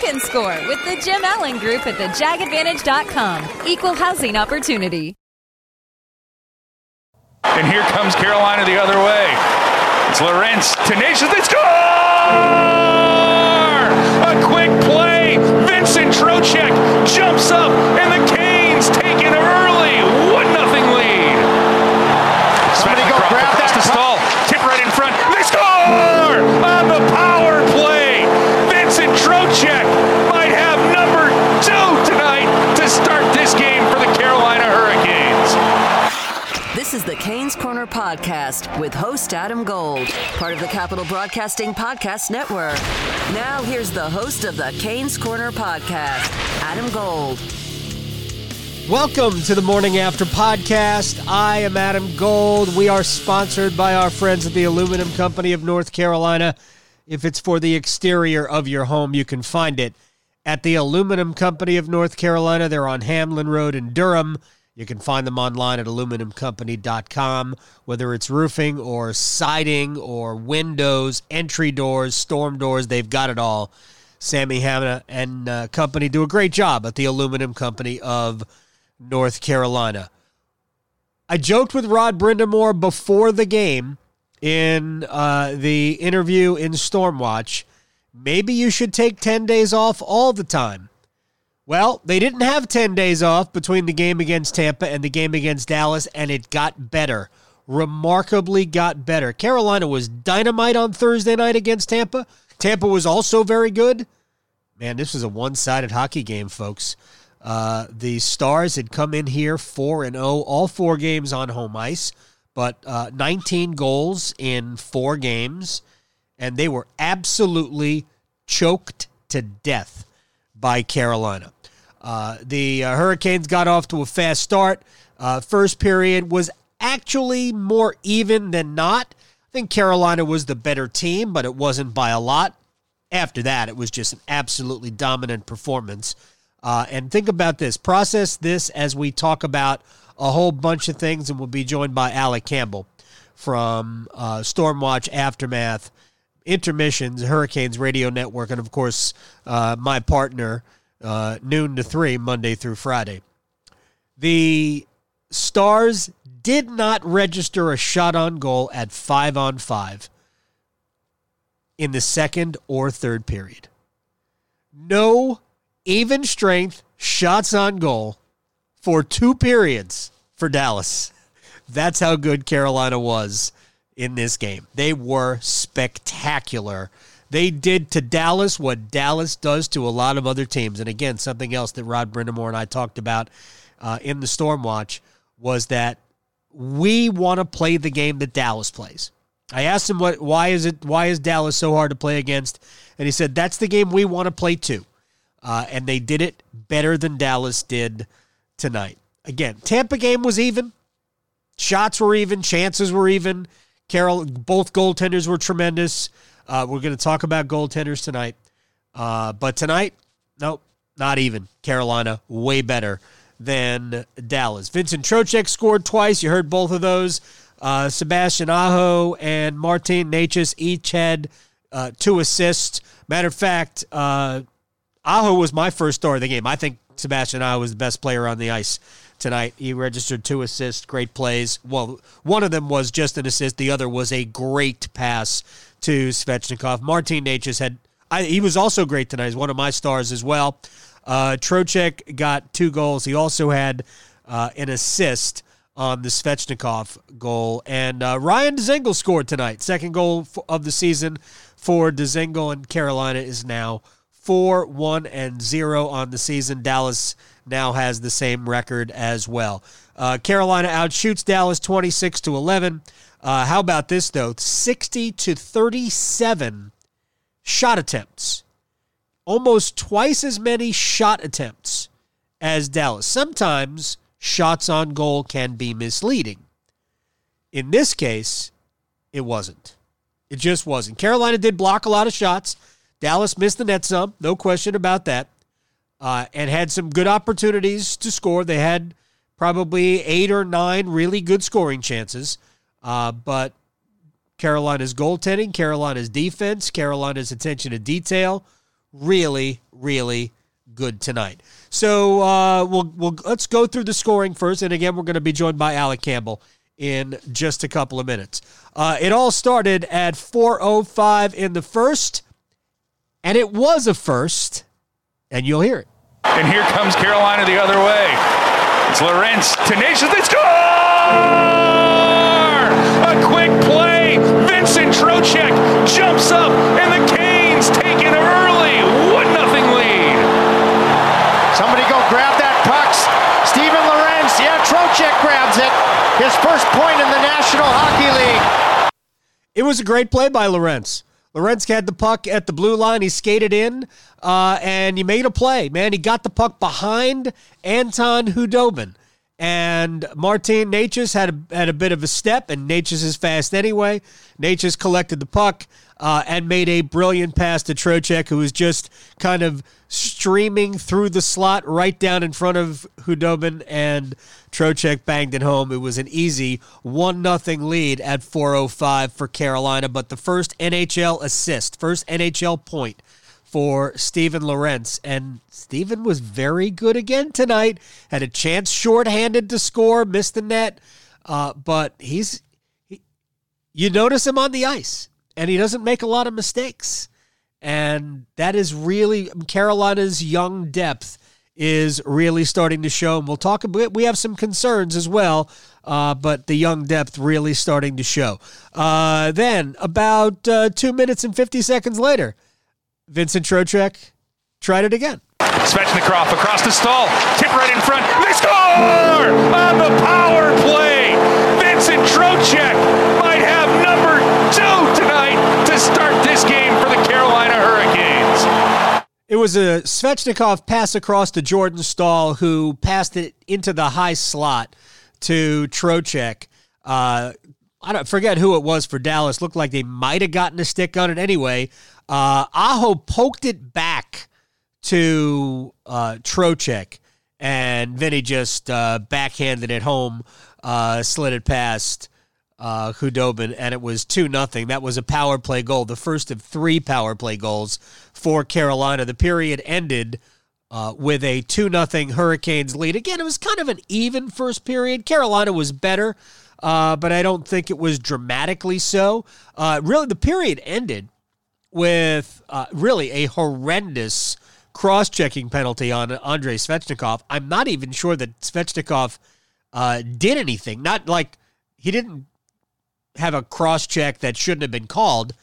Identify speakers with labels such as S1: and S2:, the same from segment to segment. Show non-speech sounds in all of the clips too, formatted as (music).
S1: can score with the Jim Allen Group at thejagadvantage.com. Equal housing opportunity.
S2: And here comes Carolina the other way. It's Lorenz, tenacious, they score! A quick play. Vincent Trocheck jumps up, and the Canes take an early 1 0 lead.
S3: Somebody go
S2: Svechnikov
S3: grab
S2: across
S3: that
S2: the
S3: puck.
S2: Staal, tip right in front. They score on the power play. Vincent Trocheck might have number two tonight to start this game for the Carolina Hurricanes.
S4: This is the Canes Corner Podcast with host Adam Gold, part of the Capital Broadcasting Podcast Network. Now, here's the host of the Canes Corner Podcast, Adam Gold.
S5: Welcome to the Morning After Podcast. I am Adam Gold. We are sponsored by our friends at the Aluminum Company of North Carolina. If it's for the exterior of your home, you can find it at the Aluminum Company of North Carolina. They're on Hamlin Road in Durham. You can find them online at aluminumcompany.com, whether it's roofing or siding or windows, entry doors, storm doors, they've got it all. Sammy Hanna and uh, company do a great job at the Aluminum Company of North Carolina. I joked with Rod Brind'Amour before the game in uh, the interview in Stormwatch. Maybe you should take 10 days off all the time. Well, they didn't have 10 days off between the game against Tampa and the game against Dallas, and it got better. Remarkably got better. Carolina was dynamite on Thursday night against Tampa. Tampa was also very good. Man, this was a one sided hockey game, folks. Uh, the Stars had come in here 4 and 0, all four games on home ice, but uh, 19 goals in four games, and they were absolutely choked to death by Carolina. Uh, the uh, Hurricanes got off to a fast start. Uh, first period was actually more even than not. I think Carolina was the better team, but it wasn't by a lot. After that, it was just an absolutely dominant performance. Uh, and think about this. Process this as we talk about a whole bunch of things, and we'll be joined by Alec Campbell from uh, Stormwatch Aftermath, Intermissions, Hurricanes Radio Network, and of course, uh, my partner, uh, noon to three, Monday through Friday. The Stars did not register a shot on goal at five on five in the second or third period. No even strength shots on goal for two periods for Dallas. That's how good Carolina was in this game. They were spectacular. They did to Dallas what Dallas does to a lot of other teams. And again, something else that Rod Brind'Amour and I talked about uh, in the Storm Watch was that we want to play the game that Dallas plays. I asked him what why is it why is Dallas so hard to play against, and he said that's the game we want to play too, uh, and they did it better than Dallas did tonight. Again, Tampa game was even, shots were even, chances were even. Carol, both goaltenders were tremendous. Uh, we're going to talk about goaltenders tonight, uh, but tonight, nope, not even. Carolina way better than Dallas. Vincent Trocheck scored twice. You heard both of those. Uh, Sebastian Aho and Martin Necas each had uh, two assists. Matter of fact, uh, Aho was my first star of the game. I think Sebastian Aho was the best player on the ice tonight. He registered two assists, great plays. Well, one of them was just an assist. The other was a great pass to Svechnikov. Martin Necas had, I, he was also great tonight. He's one of my stars as well. Uh, Trocheck got two goals. He also had uh, an assist on the Svechnikov goal. And uh, Ryan Dzingel scored tonight. Second goal of the season for Dzingel, and Carolina is now 4 1 and 0 on the season. Dallas now has the same record as well. Uh, Carolina outshoots Dallas 26 to 11. Uh, how about this, though? 60 to 37 shot attempts. Almost twice as many shot attempts as Dallas. Sometimes shots on goal can be misleading. In this case, it wasn't. It just wasn't. Carolina did block a lot of shots. Dallas missed the net some, no question about that, uh, and had some good opportunities to score. They had probably eight or nine really good scoring chances, uh, but Carolina's goaltending, Carolina's defense, Carolina's attention to detail, really, really good tonight. So uh, we'll, we'll let's go through the scoring first, and again, we're going to be joined by Alec Campbell in just a couple of minutes. Uh, it all started at 4:05 in the first, and it was a first, and you'll hear it.
S2: And here comes Carolina the other way. It's Lorenz tenacious. They score! A. Vincent Trocheck jumps up, and the Canes take it early. One nothing lead.
S3: Somebody go grab that puck. Steven Lorenz. Yeah, Trocheck grabs it. His first point in the National Hockey League.
S5: It was a great play by Lorenz. Lorenz had the puck at the blue line. He skated in, uh, and he made a play. Man, he got the puck behind Anton Khudobin. And Martin Necas had a, had a bit of a step, and Necas is fast anyway. Necas collected the puck uh, and made a brilliant pass to Trocheck, who was just kind of streaming through the slot right down in front of Khudobin, and Trocheck banged it home. It was an easy 1 nothing lead at 4.05 for Carolina, but the first NHL assist, first NHL point for Steven Lorenz. And Steven was very good again tonight. Had a chance shorthanded to score, missed the net. Uh, but he's, he, you notice him on the ice, and he doesn't make a lot of mistakes. And that is really Carolina's young depth is really starting to show. And we'll talk a bit. We have some concerns as well, uh, but the young depth really starting to show. Uh, then, about uh, two minutes and 50 seconds later, Vincent Trocheck tried it again.
S2: Svechnikov across the Staal, tip right in front. They score on the power play. Vincent Trocheck might have number two tonight to start this game for the Carolina Hurricanes.
S5: It was a Svechnikov pass across to Jordan Staal, who passed it into the high slot to Trocheck. Uh, I don't forget who it was for Dallas. Looked like they might have gotten a stick on it anyway. Uh, Aho poked it back to uh, Trocheck, and he just uh, backhanded it home, uh, slid it past uh, Khudobin, and it was 2 nothing. That was a power play goal, the first of three power play goals for Carolina. The period ended uh, with a 2 nothing Hurricanes lead. Again, it was kind of an even first period. Carolina was better, uh, but I don't think it was dramatically so. Uh, really, the period ended with uh, really a horrendous cross checking penalty on Andrei Svechnikov. I'm not even sure that Svechnikov uh, did anything. Not like he didn't have a cross check that shouldn't have been called.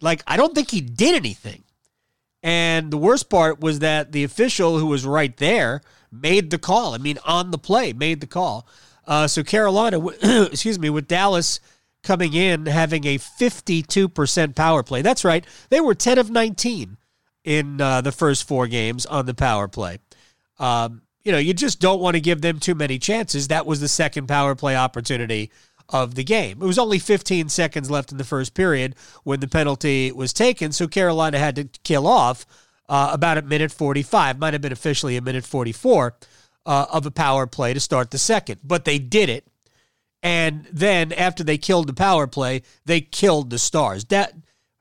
S5: Like, I don't think he did anything. And the worst part was that the official who was right there made the call. I mean, on the play, made the call. Uh, so Carolina, (coughs) excuse me, with Dallas coming in having a 52% power play. That's right. They were 10 of 19 in uh, the first four games on the power play. Um, you know, you just don't want to give them too many chances. That was the second power play opportunity of the game. It was only 15 seconds left in the first period when the penalty was taken, so Carolina had to kill off uh, about a minute 45, might have been officially a minute 44 uh, of a power play to start the second. But they did it and then after they killed the power play, they killed the Stars. That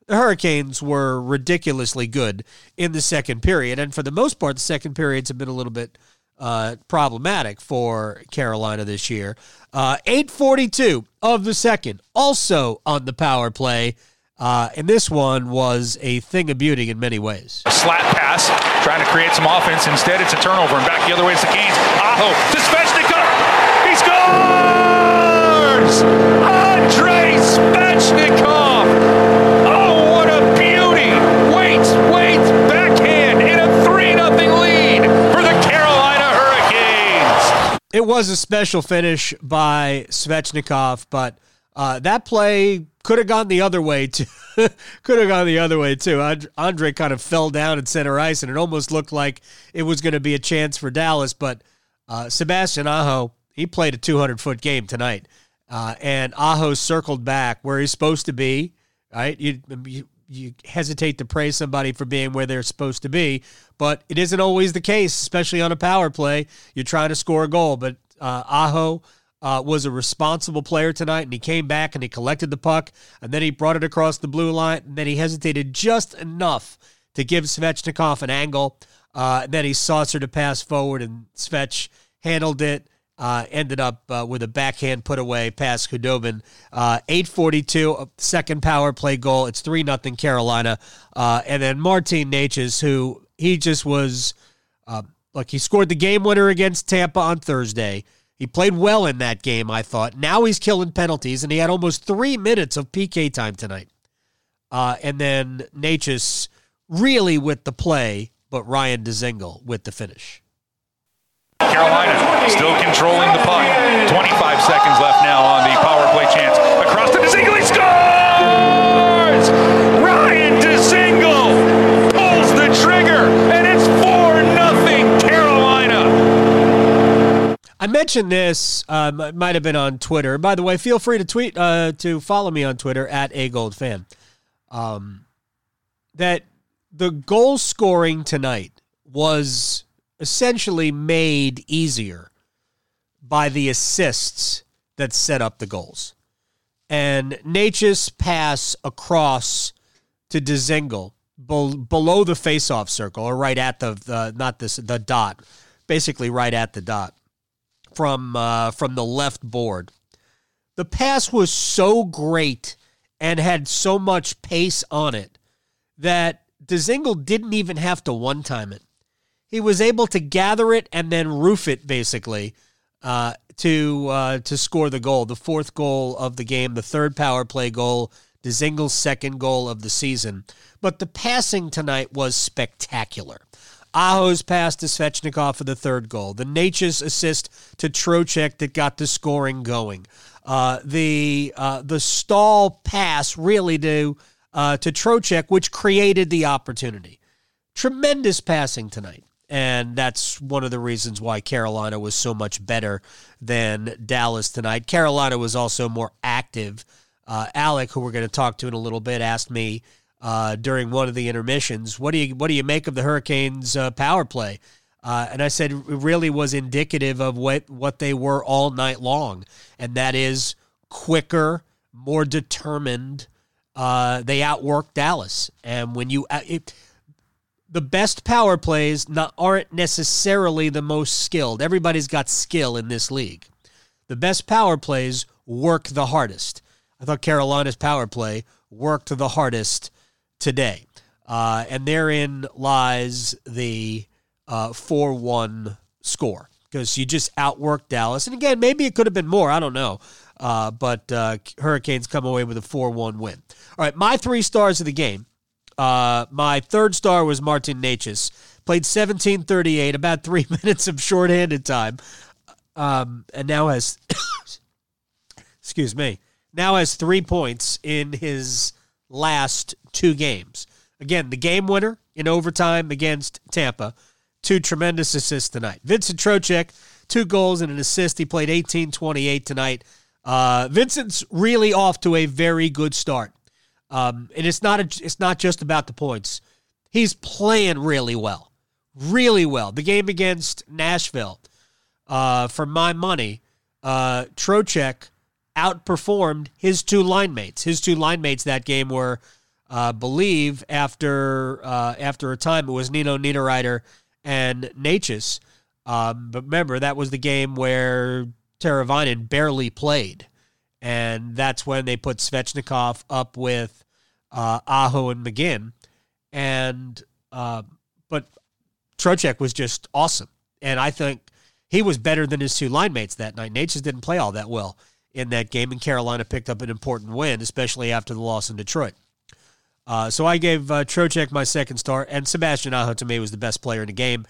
S5: the Hurricanes were ridiculously good in the second period, and for the most part, the second periods have been a little bit uh, problematic for Carolina this year. Uh, 842 of the second, also on the power play. Uh, and this one was a thing of beauty in many ways.
S2: A slat pass, trying to create some offense. Instead, it's a turnover, and back the other way is the Canes. Aho to Svechnikov. He scores! Andrei Svechnikov. Oh, what a beauty! Wait, wait, backhand in a 3 0 lead for the Carolina Hurricanes.
S5: It was a special finish by Svechnikov, but Uh, that play could have gone the other way too. (laughs) could have gone the other way too. Andre kind of fell down at center ice, and it almost looked like it was going to be a chance for Dallas. But uh, Sebastian Aho, he played a 200 foot game tonight, uh, and Aho circled back where he's supposed to be. Right, you, you you hesitate to praise somebody for being where they're supposed to be, but it isn't always the case, especially on a power play. You're trying to score a goal, but uh, Aho uh, was a responsible player tonight, and he came back and he collected the puck, and then he brought it across the blue line, and then he hesitated just enough to give Svechnikov an angle. Uh, and then he saucered a pass forward, and Svech handled it. Uh, ended up uh, with a backhand put away past Khudobin. Uh, 842, second power play goal. It's 3 nothing Carolina. Uh, and then Martin Necas, who he just was, uh, like, he scored the game winner against Tampa on Thursday. He played well in that game, I thought. Now he's killing penalties, and he had almost three minutes of PK time tonight. Uh, and then Necas really with the play, but Ryan Dzingel with the finish.
S2: Carolina still controlling the puck. 25 seconds left now on the power play chance. Across to Dzingel, he scores! Ryan Dzingel pulls the trigger, and it's 4 nothing Carolina.
S5: I mentioned this, it might have been on Twitter. By the way, feel free to tweet, uh, to follow me on Twitter at a gold fan. Um, that the goal scoring tonight was essentially made easier by the assists that set up the goals. And Necas pass across to Dzingel below the faceoff circle, or right at the, the not this the dot, basically right at the dot from uh, from the left board. The pass was so great and had so much pace on it that Dzingel didn't even have to one time it he was able to gather it and then roof it basically uh, to uh, to score the goal, the fourth goal of the game, the third power play goal, Dzingel's second goal of the season. But the passing tonight was spectacular. Aho's pass to Svechnikov for the third goal. The Necas assist to Trocheck that got the scoring going. Uh, the uh, the Staal pass really to uh, to Trocheck, which created the opportunity. Tremendous passing tonight. And that's one of the reasons why Carolina was so much better than Dallas tonight. Carolina was also more active. Uh, Alec, who we're going to talk to in a little bit, asked me uh, during one of the intermissions, "What do you what do you make of the Hurricanes' uh, power play?" Uh, and I said it really was indicative of what what they were all night long, and that is quicker, more determined. Uh, they outworked Dallas, and when you uh, it, the best power plays not, aren't necessarily the most skilled. Everybody's got skill in this league. The best power plays work the hardest. I thought Carolina's power play worked the hardest today. Uh, and therein lies the uh, 4 uh, 1 score because you just outworked Dallas. And again, maybe it could have been more. I don't know. Uh, but uh, Hurricanes come away with a 4 1 win. All right, my three stars of the game uh, my third star was Martin Necas. Played 1738, about three (laughs) minutes of shorthanded time, um, and now has, (coughs) excuse me, now has three points in his last two games. Again, the game winner in overtime against Tampa. Two tremendous assists tonight. Vincent Trocheck, two goals and an assist. He played 18 28 tonight. Uh, Vincent's really off to a very good start. Um, and it's not a, it's not just about the points. He's playing really well, really well. The game against Nashville, uh, for my money, uh, Trocheck outperformed his two line mates. His two line mates that game were, uh, believe after uh, after a time it was Nino Niederreiter and Necas. Um, but remember that was the game where Teravainen barely played and that's when they put Svechnikov up with uh, Aho and McGinn, and uh, but Trocheck was just awesome, and I think he was better than his two line mates that night. Necas didn't play all that well in that game, and Carolina picked up an important win, especially after the loss in Detroit. Uh, so I gave uh, Trocheck my second star, and Sebastian Aho to me was the best player in the game.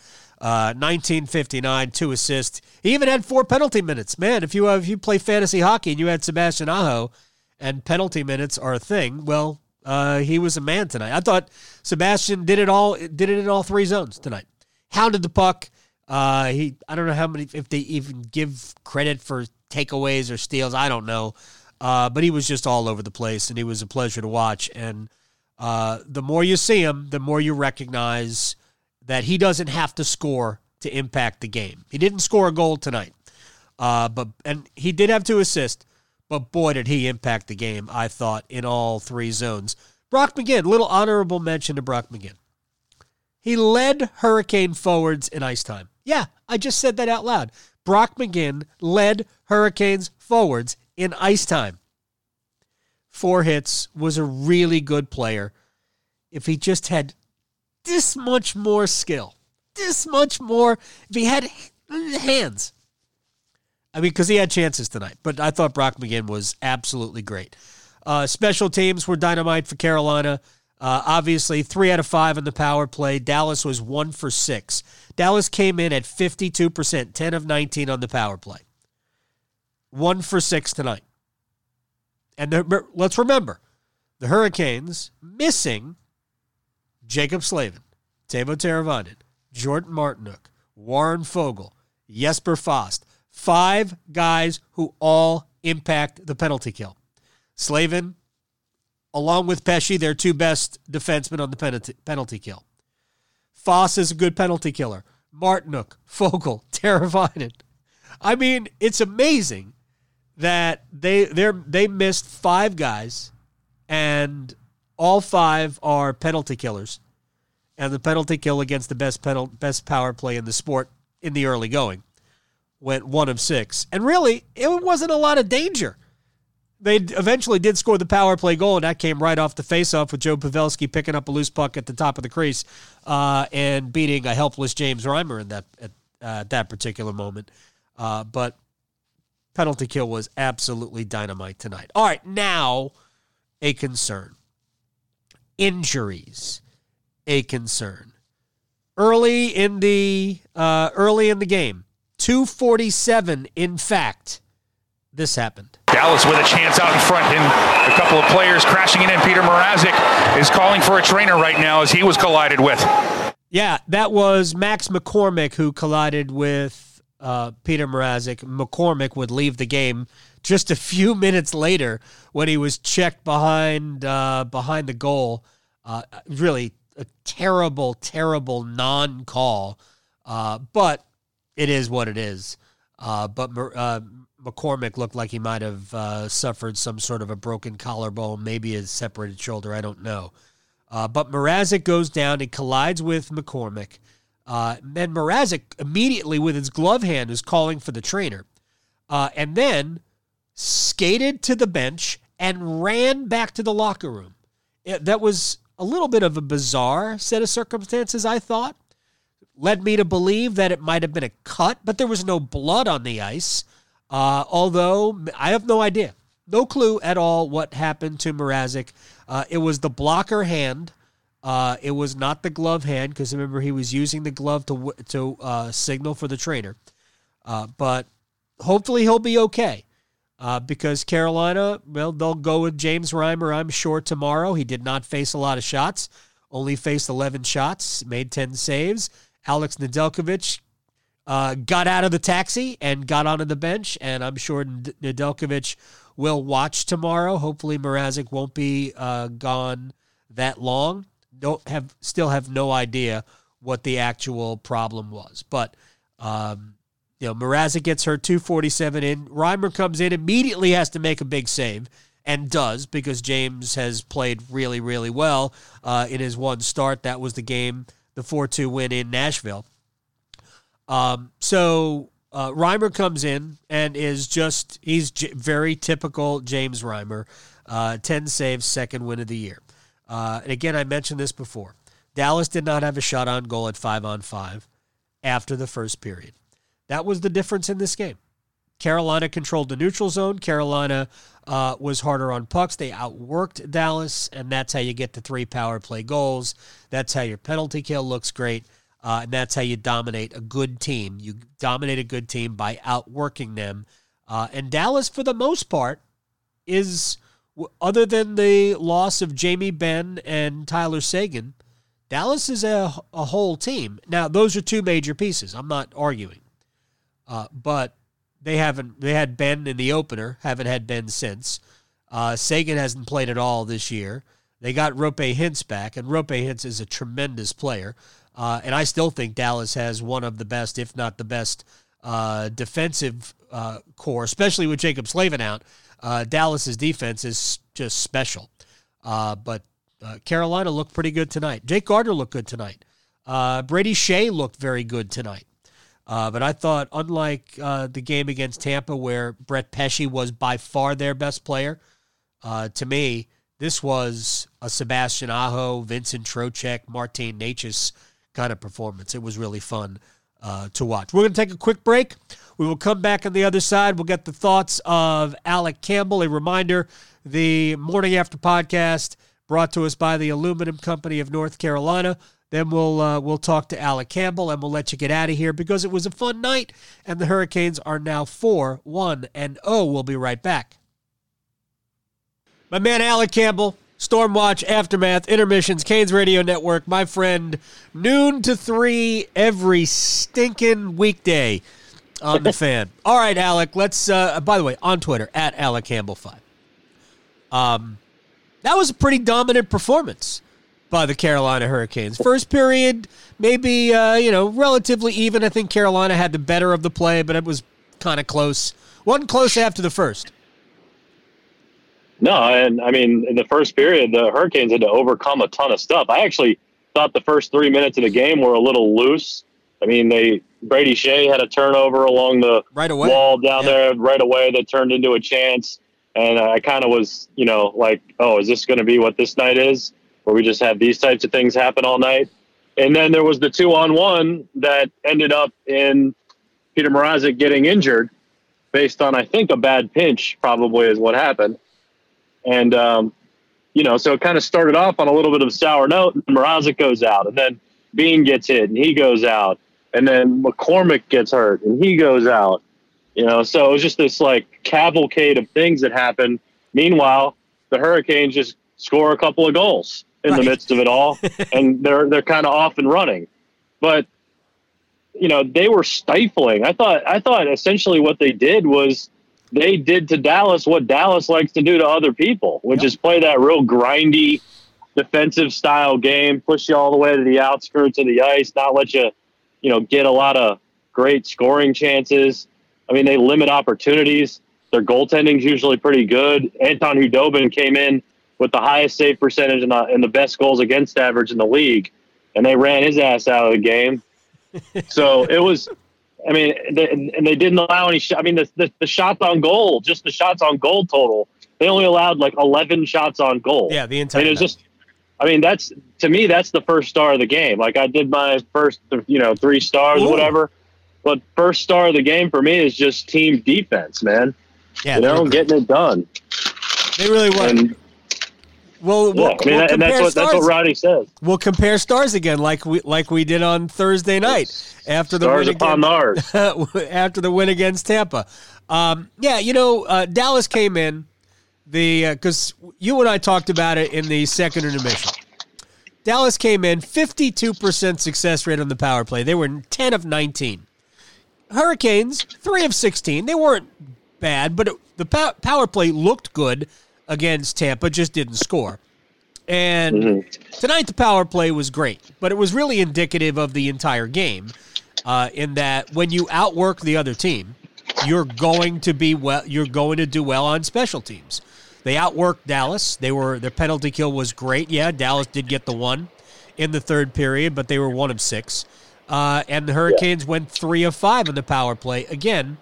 S5: Uh, 1959, two assists. He even had four penalty minutes. Man, if you uh, if you play fantasy hockey and you had Sebastian Aho, and penalty minutes are a thing, well, uh, he was a man tonight. I thought Sebastian did it all did it in all three zones tonight. Hounded the puck. Uh, he I don't know how many if they even give credit for takeaways or steals. I don't know. Uh, but he was just all over the place, and he was a pleasure to watch. And uh, the more you see him, the more you recognize that he doesn't have to score to impact the game. He didn't score a goal tonight, uh, but and he did have two assists. But boy, did he impact the game, I thought, in all three zones. Brock McGinn, little honorable mention to Brock McGinn. He led Hurricane forwards in ice time. Yeah, I just said that out loud. Brock McGinn led Hurricanes forwards in ice time. Four hits, was a really good player. If he just had this much more skill, this much more, if he had hands, I mean, because he had chances tonight, but I thought Brock McGinn was absolutely great. Uh, special teams were dynamite for Carolina. Uh, obviously, three out of five in the power play. Dallas was one for six. Dallas came in at 52%, 10 of 19 on the power play. One for six tonight. And the, let's remember the Hurricanes missing Jaccob Slavin, Teuvo Teravainen, Jordan Martinook, Warren Foegele, Jesper Fast, Five guys who all impact the penalty kill. Slavin, along with Pesce, their two best defensemen on the penalty, penalty kill. Fast is a good penalty killer. Martinook, Foegele, (laughs) Teravainen. I mean, it's amazing that they they they missed five guys, and all five are penalty killers, and the penalty kill against the best best power play in the sport in the early going went one of six. And really, it wasn't a lot of danger. They eventually did score the power play goal, and that came right off the faceoff with Joe Pavelski picking up a loose puck at the top of the crease uh, and beating a helpless James Reimer in that at uh, that particular moment. Uh, but penalty kill was absolutely dynamite tonight. All right, now a concern. Injuries, a concern. Early in the uh, early in the game, 247, in fact, this happened.
S2: Dallas with a chance out in front and a couple of players crashing it in, and Peter Mrazek is calling for a trainer right now as he was collided with.
S5: Yeah, that was Max McCormick who collided with uh, Peter Mrazek. McCormick would leave the game just a few minutes later when he was checked behind uh, behind the goal. Uh, really, a terrible, terrible non-call. Uh, but it is what it is. Uh, but uh, McCormick looked like he might have uh, suffered some sort of a broken collarbone, maybe a separated shoulder. I don't know. But Mrazek goes down and collides with McCormick. Uh, and Mrazek immediately, with his glove hand, is calling for the trainer. Uh, and then skated to the bench and ran back to the locker room. It, that was a little bit of a bizarre set of circumstances, I thought led me to believe that it might have been a cut, but there was no blood on the ice. Uh, although I have no idea, no clue at all what happened to Mrazek. Uh, it was the blocker hand. Uh, it was not the glove hand because remember he was using the glove to to uh, signal for the trainer. Uh, but hopefully he'll be okay. Uh, because Carolina, well, they'll go with James Reimer, I'm sure, tomorrow. He did not face a lot of shots, only faced 11 shots, made 10 saves. Alex Nedeljkovic uh, got out of the taxi and got onto the bench, and I'm sure Nedeljkovic will watch tomorrow. Hopefully, Mrazek won't be uh, gone that long. Don't have still have no idea what the actual problem was, but um, you know Mrazek gets her 247 in. Reimer comes in immediately, has to make a big save. And does because James has played really, really well uh, in his one start. That was the game the 4 2 win in Nashville. Um, so uh, Reimer comes in and is just, he's j- very typical James Reimer. Uh, 10 saves, second win of the year. Uh, and again, I mentioned this before. Dallas did not have a shot on goal at five on five after the first period. That was the difference in this game. Carolina controlled the neutral zone. Carolina uh, was harder on pucks. They outworked Dallas, and that's how you get the three power play goals. That's how your penalty kill looks great. Uh, and that's how you dominate a good team. You dominate a good team by outworking them. Uh, and Dallas, for the most part, is other than the loss of Jamie Benn and Tyler Seguin, Dallas is a, a whole team. Now, those are two major pieces. I'm not arguing. Uh, but they haven't, they had Benn in the opener, haven't had Benn since. Uh, Seguin hasn't played at all this year. They got Roope Hintz back, and Roope Hintz is a tremendous player. Uh, and I still think Dallas has one of the best, if not the best, uh, defensive uh, core, especially with Jaccob Slavin out. Uh, Dallas's defense is just special. Uh, but uh, Carolina looked pretty good tonight. Jake Gardiner looked good tonight. Brady Skjei looked very good tonight. Uh, but I thought, unlike uh, the game against Tampa, where Brett Pesce was by far their best player, to me, this was a Sebastian Aho, Vincent Trocheck, Martin Necas kind of performance. It was really fun to watch. We're going to take a quick break. We will come back on the other side. We'll get the thoughts of Alec Campbell. A reminder the Morning After podcast brought to us by the Aluminum Company of North Carolina. Then we'll uh, we'll talk to Alec Campbell and we'll let you get out of here because it was a fun night and the Hurricanes are now 4 1 and oh. We'll be right back. My man Alec Campbell, Stormwatch, Aftermath, Intermissions, Canes Radio Network, my friend, noon to 3 every stinking weekday on the (laughs) fan. All right, Alec. Let's. Uh, by the way, on Twitter at Alec Campbell five. Um, that was a pretty dominant performance by the Carolina Hurricanes. First period, maybe uh, you know relatively even. I think Carolina had the better of the play, but it was kind of close. wasn't close after the first.
S6: No, and I mean in the first period, the Hurricanes had to overcome a ton of stuff. I actually thought the first three minutes of the game were a little loose. I mean, they Brady Skjei had a turnover along the
S5: right away.
S6: wall down yeah. there right away that turned into a chance. And I kind of was, you know, like, oh, is this going to be what this night is, where we just had these types of things happen all night? And then there was the two on one that ended up in Peter Mrazek getting injured based on, I think, a bad pinch, probably is what happened. And, um, you know, so it kind of started off on a little bit of a sour note. And Mrazek goes out, and then Bean gets hit, and he goes out and then McCormick gets hurt and he goes out. You know, so it was just this like cavalcade of things that happened. Meanwhile, the Hurricanes just score a couple of goals in right. the midst of it all, (laughs) and they're they're kind of off and running. But you know, they were stifling. I thought I thought essentially what they did was they did to Dallas what Dallas likes to do to other people, which yep. is play that real grindy defensive style game, push you all the way to the outskirts of the ice, not let you you know, get a lot of great scoring chances. I mean, they limit opportunities. Their goaltending is usually pretty good. Anton Khudobin came in with the highest save percentage and the, and the best goals against average in the league, and they ran his ass out of the game. (laughs) so it was, I mean, they, and they didn't allow any. Sh- I mean, the, the, the shots on goal, just the shots on goal total, they only allowed like eleven shots on goal.
S5: Yeah, the entire. I
S6: mean, it was just I mean, that's to me, that's the first star of the game. Like I did my first, you know, three stars, Ooh. whatever. But first star of the game for me is just team defense, man. Yeah, you know, getting it done.
S5: They really were. And, well, we'll,
S6: I mean,
S5: we'll
S6: that's what
S5: stars.
S6: that's what Roddy says.
S5: We'll compare stars again, like we like we did on Thursday night after the
S6: stars
S5: win
S6: upon
S5: against, (laughs) after the win against Tampa. Um, yeah, you know, uh, Dallas came in the because uh, you and I talked about it in the second intermission. Dallas came in 52% success rate on the power play. They were 10 of 19. Hurricanes, 3 of 16. They weren't bad, but it, the power play looked good against Tampa, just didn't score. And mm-hmm. tonight the power play was great, but it was really indicative of the entire game uh, in that when you outwork the other team, you're going to be well. You're going to do well on special teams. They outworked Dallas. They were their penalty kill was great. Yeah, Dallas did get the one in the third period, but they were one of six. Uh, and the Hurricanes yeah. went three of five in the power play. Again,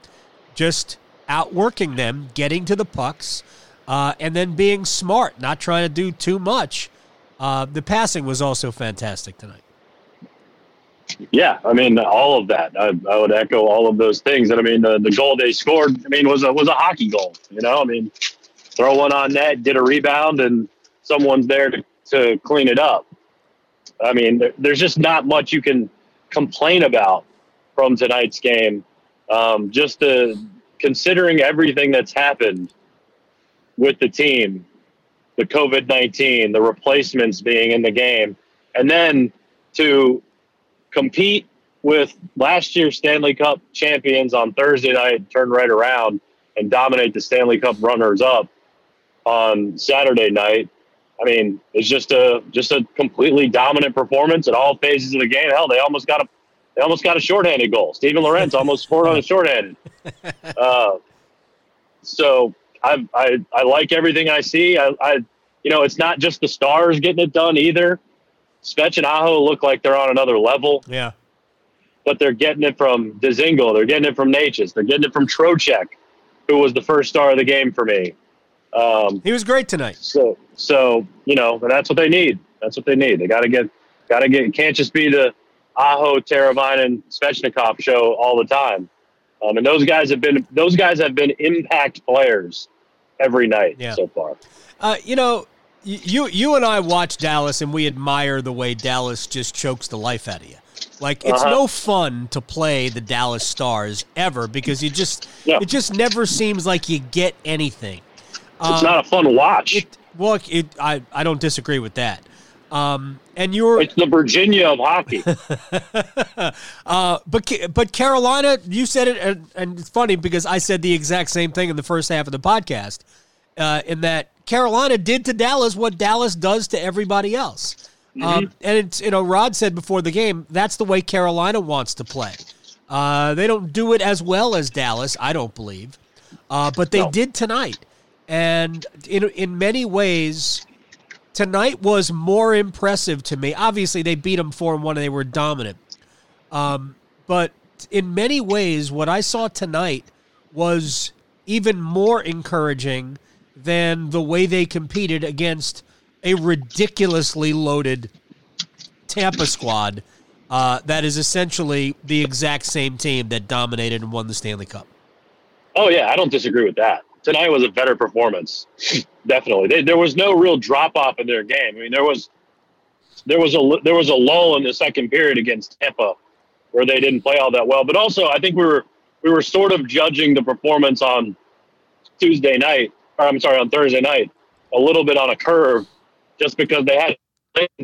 S5: just outworking them, getting to the pucks, uh, and then being smart, not trying to do too much. Uh, the passing was also fantastic tonight.
S6: Yeah, I mean all of that. I, I would echo all of those things. And I mean the, the goal they scored. I mean was a was a hockey goal. You know, I mean throw one on net, get a rebound, and someone's there to, to clean it up. I mean, there, there's just not much you can complain about from tonight's game. Um, just considering everything that's happened with the team, the COVID 19, the replacements being in the game, and then to compete with last year's Stanley Cup champions on Thursday night, turn right around and dominate the Stanley Cup runners up on Saturday night. I mean, it's just a just a completely dominant performance at all phases of the game. Hell, they almost got a they almost got a shorthanded goal. Steven Lorenz almost scored on a shorthanded. (laughs) Uh, so I, I I like everything I see. I, I you know it's not just the stars getting it done either. Svech and Aho look like they're on another level.
S5: Yeah.
S6: But they're getting it from Dzingel. They're getting it from Necas. They're getting it from Trocheck, who was the first star of the game for me. Um,
S5: he was great tonight.
S6: So, so you know, that's what they need. That's what they need. They got to get, got to get. Can't just be the Aho, Teravainen, Svechnikov show all the time. Um, and those guys have been those guys have been impact players every night
S5: yeah.
S6: so far.
S5: Uh, you know, you you and I watch Dallas, and we admire the way Dallas just chokes the life out of you. Like it's uh-huh. no fun to play the Dallas Stars ever because you just yeah. it just never seems like you get anything.
S6: It's um, not a fun watch.
S5: It, well, it, I I don't disagree with that. Um, and you're
S6: it's the Virginia of hockey. (laughs)
S5: uh, but but Carolina, you said it, and, and, it's funny because I said the exact same thing in the first half of the podcast. Uh, in that Carolina did to Dallas what Dallas does to everybody else. Mm-hmm. Um, and it's you know Rod said before the game that's the way Carolina wants to play. Uh, they don't do it as well as Dallas, I don't believe, uh, but they no. did tonight. And in in many ways, tonight was more impressive to me. Obviously, they beat them four and one, and they were dominant. Um, but in many ways, what I saw tonight was even more encouraging than the way they competed against a ridiculously loaded Tampa squad uh, that is essentially the exact same team that dominated and won the Stanley Cup.
S6: Oh yeah, I don't disagree with that. Tonight was a better performance, (laughs) definitely. They, there was no real drop off in their game. I mean, there was there was a there was a lull in the second period against Tampa where they didn't play all that well. But also, I think we were we were sort of judging the performance on Tuesday night, or I'm sorry, on Thursday night, a little bit on a curve just because they had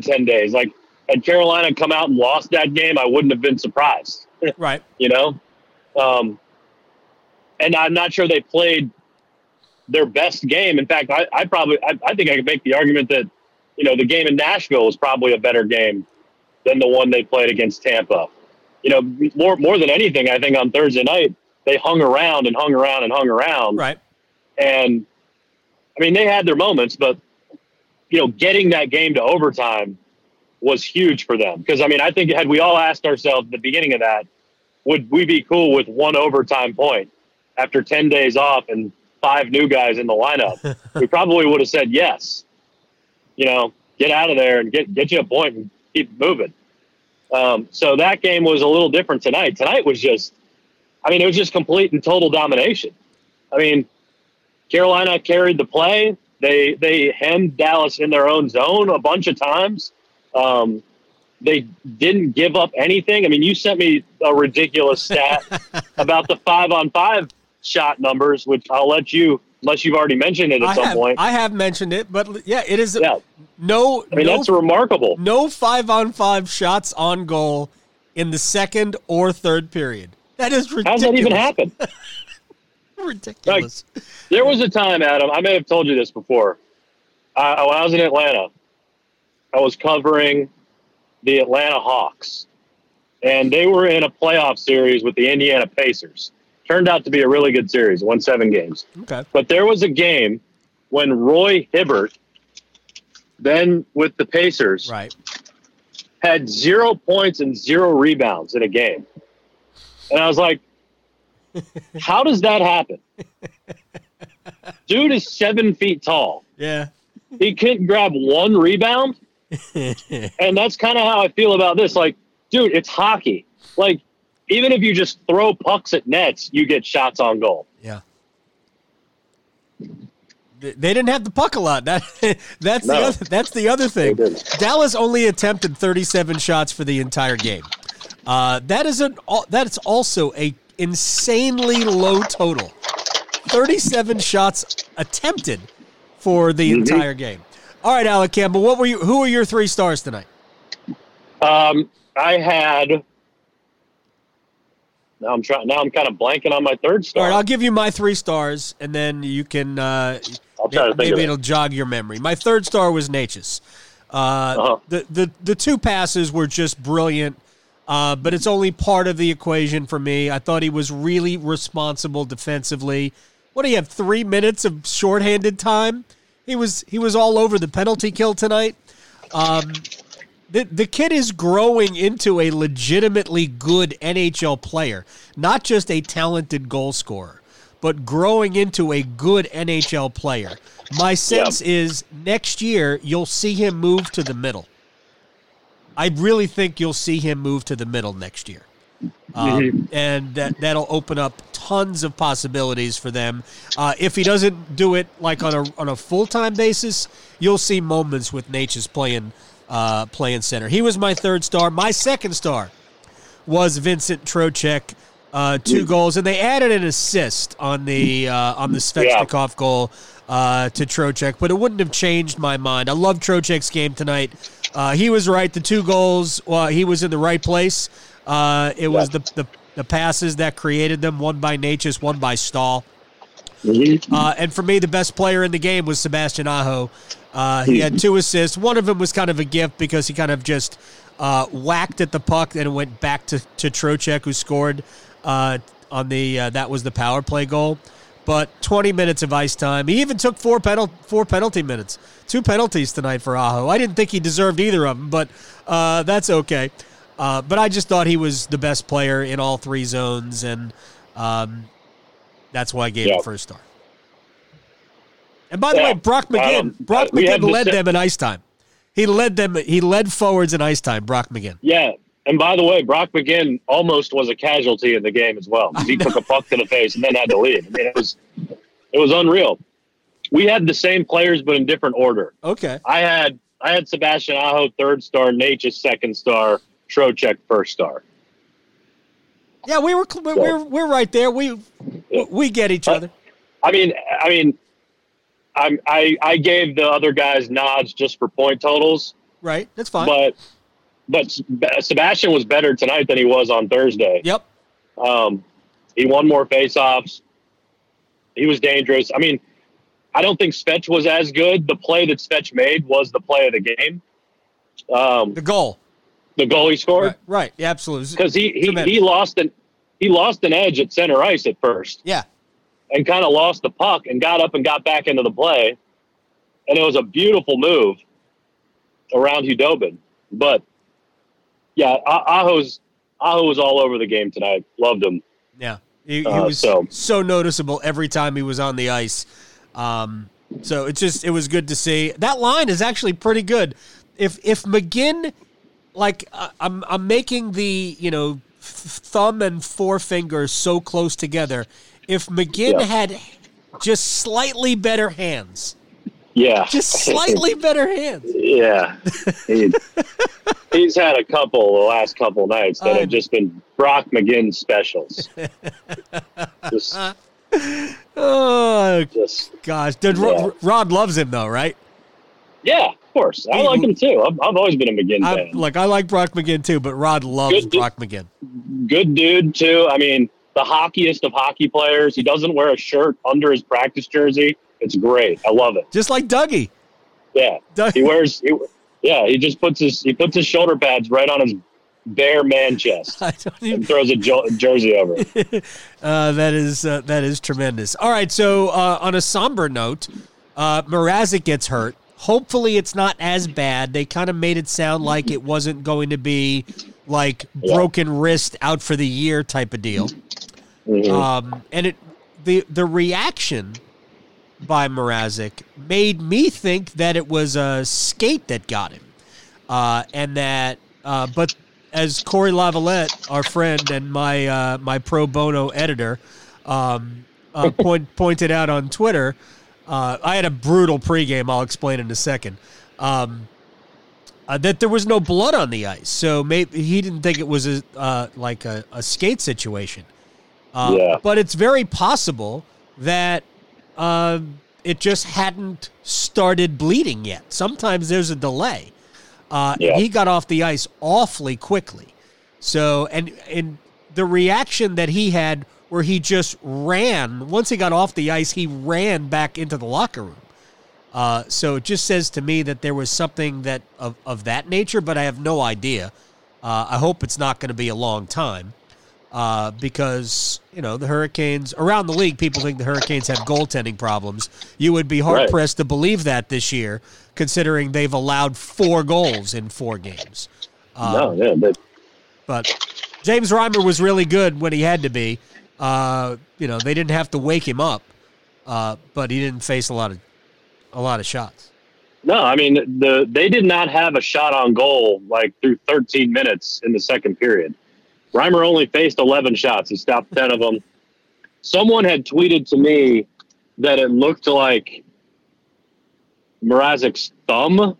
S6: 10 days. Like, had Carolina come out and lost that game, I wouldn't have been surprised.
S5: Right. (laughs)
S6: you know? Um, and I'm not sure they played their best game. In fact, I, I probably, I, I think I could make the argument that, you know, the game in Nashville was probably a better game than the one they played against Tampa. You know, more more than anything, I think on Thursday night they hung around and hung around and hung around.
S5: Right.
S6: And I mean, they had their moments, but you know, getting that game to overtime was huge for them. Because I mean, I think had we all asked ourselves at the beginning of that, would we be cool with one overtime point after ten days off and five new guys in the lineup? (laughs) we probably would have said yes. You know, get out of there and get get you a point and keep moving. Um, so that game was a little different tonight. Tonight was just, I mean, it was just complete and total domination. I mean, Carolina carried the play. They they hemmed Dallas in their own zone a bunch of times. Um, they didn't give up anything. I mean, you sent me a ridiculous stat (laughs) about the five on five shot numbers, which I'll let you, unless you've already mentioned it at
S5: I
S6: some
S5: have,
S6: point.
S5: I have mentioned it, but yeah, it is.
S6: Yeah.
S5: No,
S6: I mean
S5: no,
S6: that's remarkable.
S5: No five on five shots on goal in the second or third period. That is ridiculous.
S6: How's that even happen? (laughs)
S5: ridiculous.
S6: Like, there was a time, Adam. I may have told you this before. Uh, when I was in Atlanta, I was covering the Atlanta Hawks, and they were in a playoff series with the Indiana Pacers. Turned out to be a really good series. Won seven games.
S5: Okay.
S6: But there was a game when Roy Hibbert, then with the Pacers,
S5: right,
S6: had zero points and zero rebounds in a game, and I was like, (laughs) how does that happen? Dude is seven feet tall.
S5: Yeah.
S6: He couldn't grab one rebound. (laughs) and that's kind of how I feel about this. Like, dude, it's hockey. Like, even if you just throw pucks at nets, you get shots on goal.
S5: Yeah. They didn't have the puck a lot. (laughs) That that's no. the other, that's the other thing. Dallas only attempted 37 shots for the entire game. Uh, that is an that is also a insanely low total. 37 shots attempted for the entire game. All right, Alec Campbell, what were you? Who are your three stars tonight?
S6: Um, I had. Now I'm trying. Now I'm kind of blanking on my third star.
S5: All right, I'll give you my three stars, and then you can. Uh,
S6: I'll try to
S5: maybe
S6: it.
S5: it'll jog your memory. My third star was Necas. Uh,
S6: Uh-huh.
S5: the, the the two passes were just brilliant, uh, but it's only part of the equation for me. I thought he was really responsible defensively. What do you have? Three minutes of shorthanded time. He was he was all over the penalty kill tonight. Um, the the kid is growing into a legitimately good NHL player, not just a talented goal scorer, but growing into a good NHL player. My sense is next year you'll see him move to the middle. I really think you'll see him move to the middle next year. Um, and that that'll open up tons of possibilities for them. Uh, if he doesn't do it like on a on a full time basis, you'll see moments with Necas playing uh, playing center. He was my third star. My second star was Vincent Trocheck, uh, two goals, and they added an assist on the uh, on the Svechnikov goal uh, to Trocheck, but it wouldn't have changed my mind. I love Trocheck's game tonight. Uh, he was right. The two goals, well, he was in the right place. Uh, it was the, the the passes that created them. One by Necas, one by Staal. Uh, and for me, the best player in the game was Sebastian Aho. Uh, he had two assists. One of them was kind of a gift because he kind of just uh, whacked at the puck and it went back to, to Trocheck, who scored uh, on the uh, that was the power play goal. But 20 minutes of ice time. He even took four penal- four penalty minutes, two penalties tonight for Aho. I didn't think he deserved either of them, but uh, that's okay. Uh, but I just thought he was the best player in all three zones, and um, that's why I gave him
S6: Yeah.
S5: first star. And by the
S6: Yeah.
S5: way, Brock McGinn, Brock
S6: we
S5: McGinn led
S6: sa-
S5: them in ice time. He led them. He led forwards in ice time. Brock McGinn.
S6: Yeah. And by the way, Brock McGinn almost was a casualty in the game as well. He (laughs) took a puck to the face and then had to leave. I mean, it was it was unreal. We had the same players, but in different order.
S5: Okay.
S6: I had I had Sebastian Aho third star, Necas second star, Trocheck first star.
S5: Yeah, we were cl- we're we're right there. We we get each other.
S6: I mean, I mean, I'm, I I gave the other guys nods just for point totals,
S5: Right. That's fine.
S6: but but Sebastian was better tonight than he was on Thursday.
S5: yep.
S6: Um, he won more faceoffs. He was dangerous. I mean, I don't think Svetch was as good. The play that Svetch made was the play of the game. Um,
S5: The goal.
S6: the goal he scored
S5: Right. Right. Yeah, absolutely.
S6: because he, he he lost an he lost an edge at center ice at first
S5: Yeah.
S6: And kind of lost the puck and got up and got back into the play, and it was a beautiful move around Khudobin. But yeah, Ah- Aho's Aho was all over the game tonight. Loved him.
S5: Yeah, he, he
S6: Uh,
S5: was so.
S6: so-
S5: noticeable every time he was on the ice. Um, so it's just it was good to see. That line is actually pretty good. If if McGinn, like uh, I'm I'm making the you know th- thumb and forefinger so close together. If McGinn
S6: Yeah.
S5: had just slightly better hands,
S6: Yeah,
S5: just (laughs) slightly better hands.
S6: Yeah, he, (laughs) he's had a couple the last couple nights that have um, just been Brock McGinn specials. (laughs) just,
S5: Oh
S6: just
S5: gosh, Did
S6: Yeah.
S5: Rod, loves him though, right?
S6: yeah, of course. I like him too. I've, I've always been a McGinn
S5: I,
S6: fan.
S5: like I like Brock McGinn too, but Rod loves
S6: Good.
S5: Brock McGinn.
S6: Good dude too. I mean, the hockeyiest of hockey players. He doesn't wear a shirt under his practice jersey. It's great. I love it.
S5: Just like Dougie.
S6: Yeah,
S5: Doug-
S6: he wears. He, yeah, he just puts his he puts his shoulder pads right on his bare man chest (laughs)
S5: even,
S6: and throws a jo- jersey over. (laughs)
S5: uh, that is uh, that is tremendous. All right, so uh, on a somber note, uh, Mrazek gets hurt. Hopefully, it's not as bad. They kind of made it sound like it wasn't going to be like
S6: Yeah.
S5: broken wrist out for the year type of deal.
S6: Mhm.
S5: Um, and it the the reaction by Mrazek made me think that it was a skate that got him, uh, and that. Uh, but as Cory Lavalette, our friend and my uh, my pro bono editor, um, uh, (laughs) point, pointed out on Twitter, uh, I had a brutal pregame. I'll explain in a second. Um, uh, that there was no blood on the ice, so maybe he didn't think it was a uh, like a, a skate situation. Uh,
S6: Yeah.
S5: But it's very possible that uh, it just hadn't started bleeding yet. Sometimes there's a delay. Uh,
S6: Yeah.
S5: He got off the ice awfully quickly. So, and and the reaction that he had, where he just ran once he got off the ice, he ran back into the locker room. Uh, so it just says to me that there was something that of, of that nature, but I have no idea. Uh, I hope it's not going to be a long time uh, because you know the Hurricanes around the league. People think the Hurricanes have goaltending problems. You would be hard
S6: Right.
S5: pressed to believe that this year, considering they've allowed four goals in four games.
S6: no, yeah, but
S5: But James Reimer was really good when he had to be. Uh, you know, they didn't have to wake him up, uh, but he didn't face a lot of a lot of shots.
S6: no, I mean the they did not have a shot on goal like through 13 minutes in the second period. Reimer only faced 11 shots. He stopped 10 of them. Someone had tweeted to me that it looked like Mrazek's thumb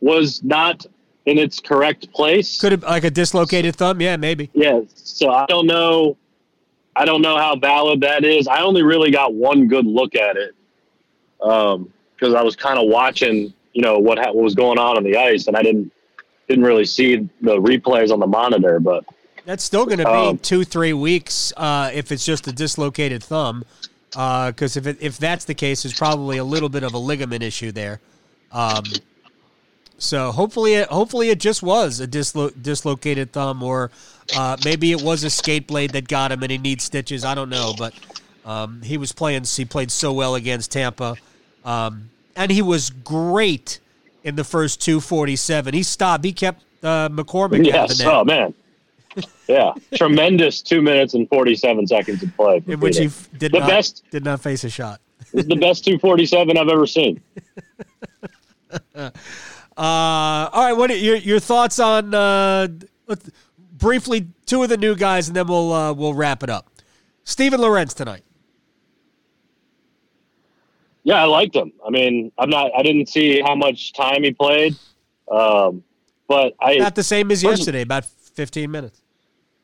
S6: was not in its correct place.
S5: Could have like a dislocated thumb. Yeah, maybe.
S6: Yeah, so I don't know. I don't know how valid that is. I only really got one good look at it um, because I was kind of watching, you know, what ha- what was going on on the ice, and I didn't didn't really see the replays on the monitor. But
S5: That's still going to be
S6: Um,
S5: two, three weeks uh, if it's just a dislocated thumb. Because if it, if that's the case, there's probably a little bit of a ligament issue there. Um, so hopefully, it, hopefully it just was a dislo- dislocated thumb, or uh, maybe it was a skate blade that got him and he needs stitches. I don't know, but um, he was playing. He played so well against Tampa, um, and he was great in the first two forty seven. He stopped. He kept uh, McCormick
S6: yes,
S5: the net.
S6: oh man, yeah, tremendous two minutes and 47 seconds of play.
S5: in which he f- did
S6: The
S5: not
S6: best-
S5: did not face a shot.
S6: It's the best 247 I've ever seen. (laughs)
S5: Uh, all right, what are your your thoughts on uh, briefly two of the new guys, and then we'll uh, we'll wrap it up. Steven Lorentz tonight.
S6: Yeah, I liked him. I mean, I'm not. I didn't see how much time he played, um, but I.
S5: Not the same as yesterday, about fifteen minutes.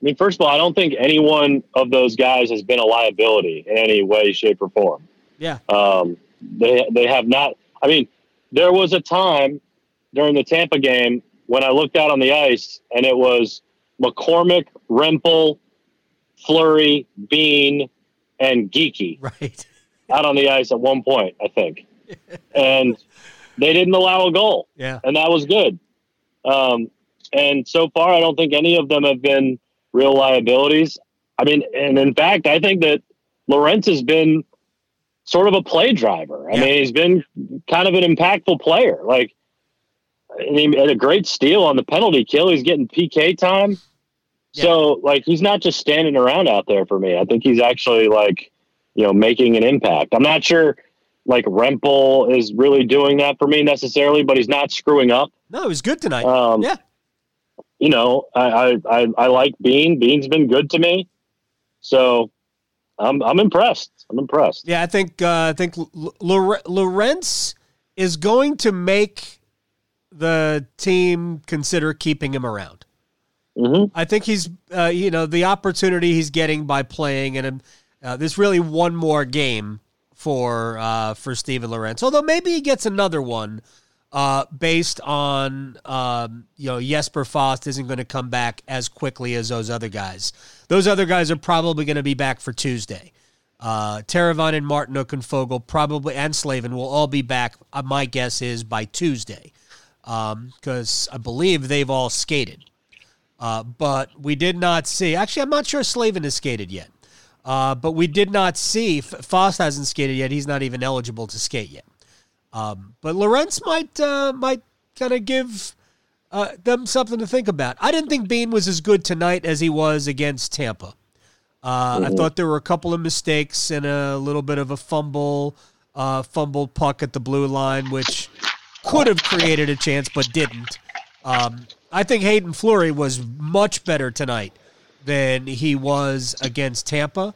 S6: I mean, first of all, I don't think any one of those guys has been a liability in any way, shape, or form.
S5: Yeah,
S6: Um, they they have not. I mean, there was a time during the Tampa game when I looked out on the ice and it was McCormick, Rempel, Fleury, Bean, and Geekie (laughs)
S5: right.
S6: out on the ice at one point, I think, (laughs) and they didn't allow a goal
S5: Yeah,
S6: and that was good. Um, and so far, I don't think any of them have been real liabilities. I mean, and in fact, I think that Lawrence has been sort of a play driver. I
S5: Yeah.
S6: mean, he's been kind of an impactful player. Like, and he had a great steal on the penalty kill. He's getting PK time. So, like, he's not just standing around out there for me. I think he's actually like, you know, making an impact. I'm not sure like Rempel is really doing that for me necessarily, but he's not screwing up.
S5: no, it was good tonight.
S6: Um,
S5: yeah,
S6: You know, I, I, I, like Bean. Bean's been good to me. So I'm, I'm impressed. I'm impressed.
S5: yeah. I think uh, I think L- Lore- Lorentz is going to make the team consider keeping him around.
S6: hmm
S5: I think he's, uh, you know, the opportunity he's getting by playing, and uh, there's really one more game for uh, for Steven Lorentz. Although maybe he gets another one uh, based on um, you know Jesper Fast isn't going to come back as quickly as those other guys. Those other guys are probably going to be back for Tuesday. Uh, Teravainen and Martinook and Foegele probably and Slavin will all be back. Uh, my guess is by Tuesday, because I believe they've all skated. Uh, but we did not see. Actually, I'm not sure Slavin has skated yet. Uh, but we did not see. F- Foss hasn't skated yet. He's not even eligible to skate yet. Um, but Lorentz might uh, might kind of give uh, them something to think about. I didn't think Bean was as good tonight as he was against Tampa. Uh, I thought there were a couple of mistakes and a little bit of a fumble, uh, fumbled puck at the blue line, which could have created a chance but didn't. Um, I think Hayden Fleury was much better tonight than he was against Tampa.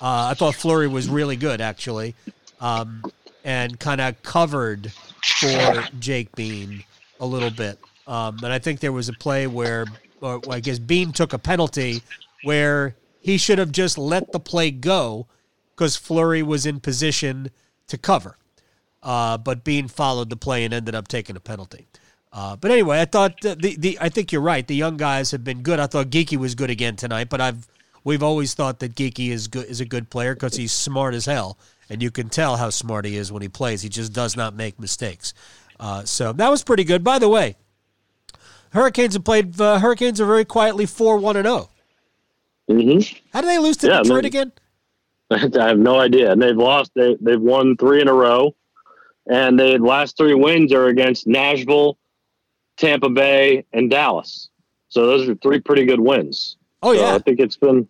S5: Uh, I thought Fleury was really good actually, um, and kind of covered for Jake Bean a little bit. Um, and I think there was a play where, or I guess Bean took a penalty where he should have just let the play go because Fleury was in position to cover. uh, but Bean followed the play and ended up taking a penalty. Uh, but anyway, I thought the, the I think you're right. The young guys have been good. I thought Geekie was good again tonight, but I've we've always thought that Geekie is good is a good player because he's smart as hell, and you can tell how smart he is when he plays. He just does not make mistakes. Uh, so that was pretty good. By the way, Hurricanes have played. Uh, Hurricanes are very quietly four one and zero.
S6: Mm-hmm.
S5: How do they lose to
S6: Yeah,
S5: Detroit again? (laughs)
S6: I have no idea. And they've lost. They they've won three in a row, and the last three wins are against Nashville, Tampa Bay, and Dallas. So those are three pretty good wins.
S5: Oh
S6: So
S5: yeah,
S6: I think it's been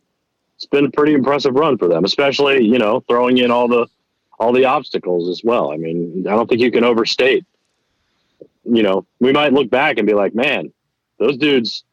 S6: it's been a pretty impressive run for them, especially you know throwing in all the all the obstacles as well. I mean, I don't think you can overstate. You know, we might look back and be like, man, those dudes,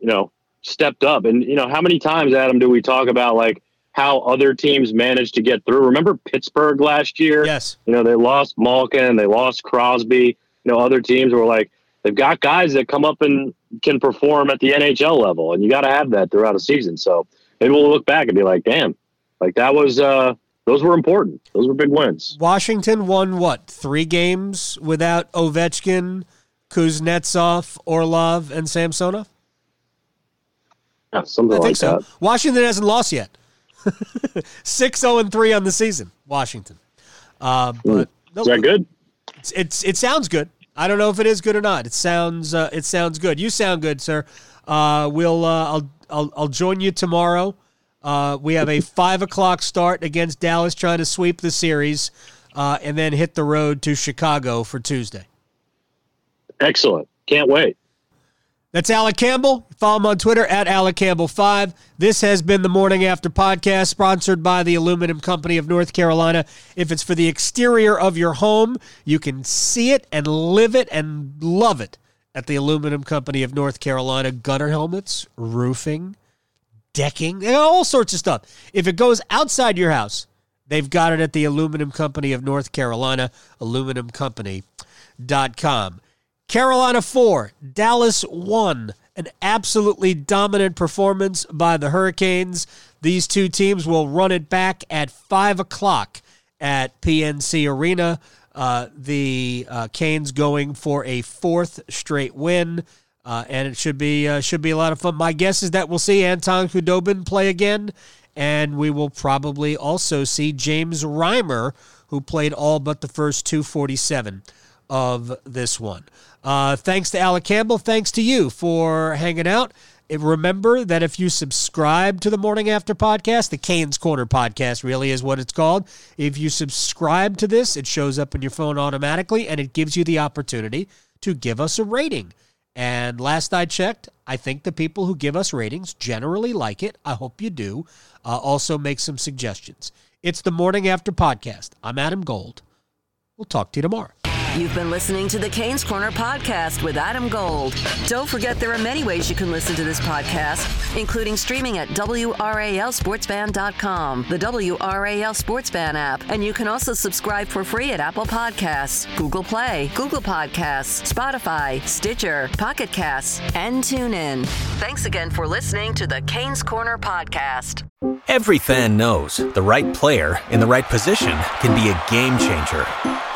S6: you know, stepped up. And you know, how many times, Adam, do we talk about like how other teams managed to get through? Remember Pittsburgh last year?
S5: yes.
S6: You know, they lost Malkin, they lost Crosby. You know, other teams were like, they've got guys that come up and can perform at the NHL level, and you got to have that throughout a season. So maybe we'll look back and be like, damn, like that was, uh, those were important. Those were big wins.
S5: Washington won what three games without Ovechkin, Kuznetsov, Orlov, and Samsonov.
S6: Yeah, something
S5: I
S6: like
S5: think so.
S6: that.
S5: Washington hasn't lost yet. (laughs) 6 0 and 3 on the season, Washington. Uh, but no,
S6: Is that good?
S5: It's, it's it sounds good. I don't know if it is good or not. It sounds uh, it sounds good. You sound good, sir. Uh, we'll uh, I'll, I'll I'll join you tomorrow. Uh, we have a five o'clock start against Dallas, trying to sweep the series, uh, and then hit the road to Chicago for Tuesday.
S6: Excellent. Can't wait.
S5: That's Alec Campbell. Follow him on Twitter at Alec Campbell5. This has been the Morning After podcast, sponsored by the Aluminum Company of North Carolina. If it's for the exterior of your home, you can see it and live it and love it at the Aluminum Company of North Carolina. Gutter helmets, roofing, decking, all sorts of stuff. If it goes outside your house, they've got it at the Aluminum Company of North Carolina, aluminumcompany.com. Carolina 4, Dallas 1. An absolutely dominant performance by the Hurricanes. These two teams will run it back at 5 o'clock at PNC Arena. Uh, the uh, Canes going for a fourth straight win. Uh, and it should be uh, should be a lot of fun. My guess is that we'll see Anton Khudobin play again, and we will probably also see James Reimer, who played all but the first 247 of this one. Uh, thanks to Alec Campbell. Thanks to you for hanging out. Remember that if you subscribe to the Morning After podcast, the Canes Corner podcast really is what it's called. If you subscribe to this, it shows up in your phone automatically and it gives you the opportunity to give us a rating. And last I checked, I think the people who give us ratings generally like it. I hope you do. Uh, also, make some suggestions. It's the Morning After podcast. I'm Adam Gold. We'll talk to you tomorrow.
S4: You've been listening to the Canes Corner podcast with Adam Gold. Don't forget there are many ways you can listen to this podcast, including streaming at WRALSportsFan.com, the WRAL Sports Fan app, and you can also subscribe for free at Apple Podcasts, Google Play, Google Podcasts, Spotify, Stitcher, Pocket Casts, and TuneIn. Thanks again for listening to the Canes Corner podcast.
S7: Every fan knows the right player in the right position can be a game changer.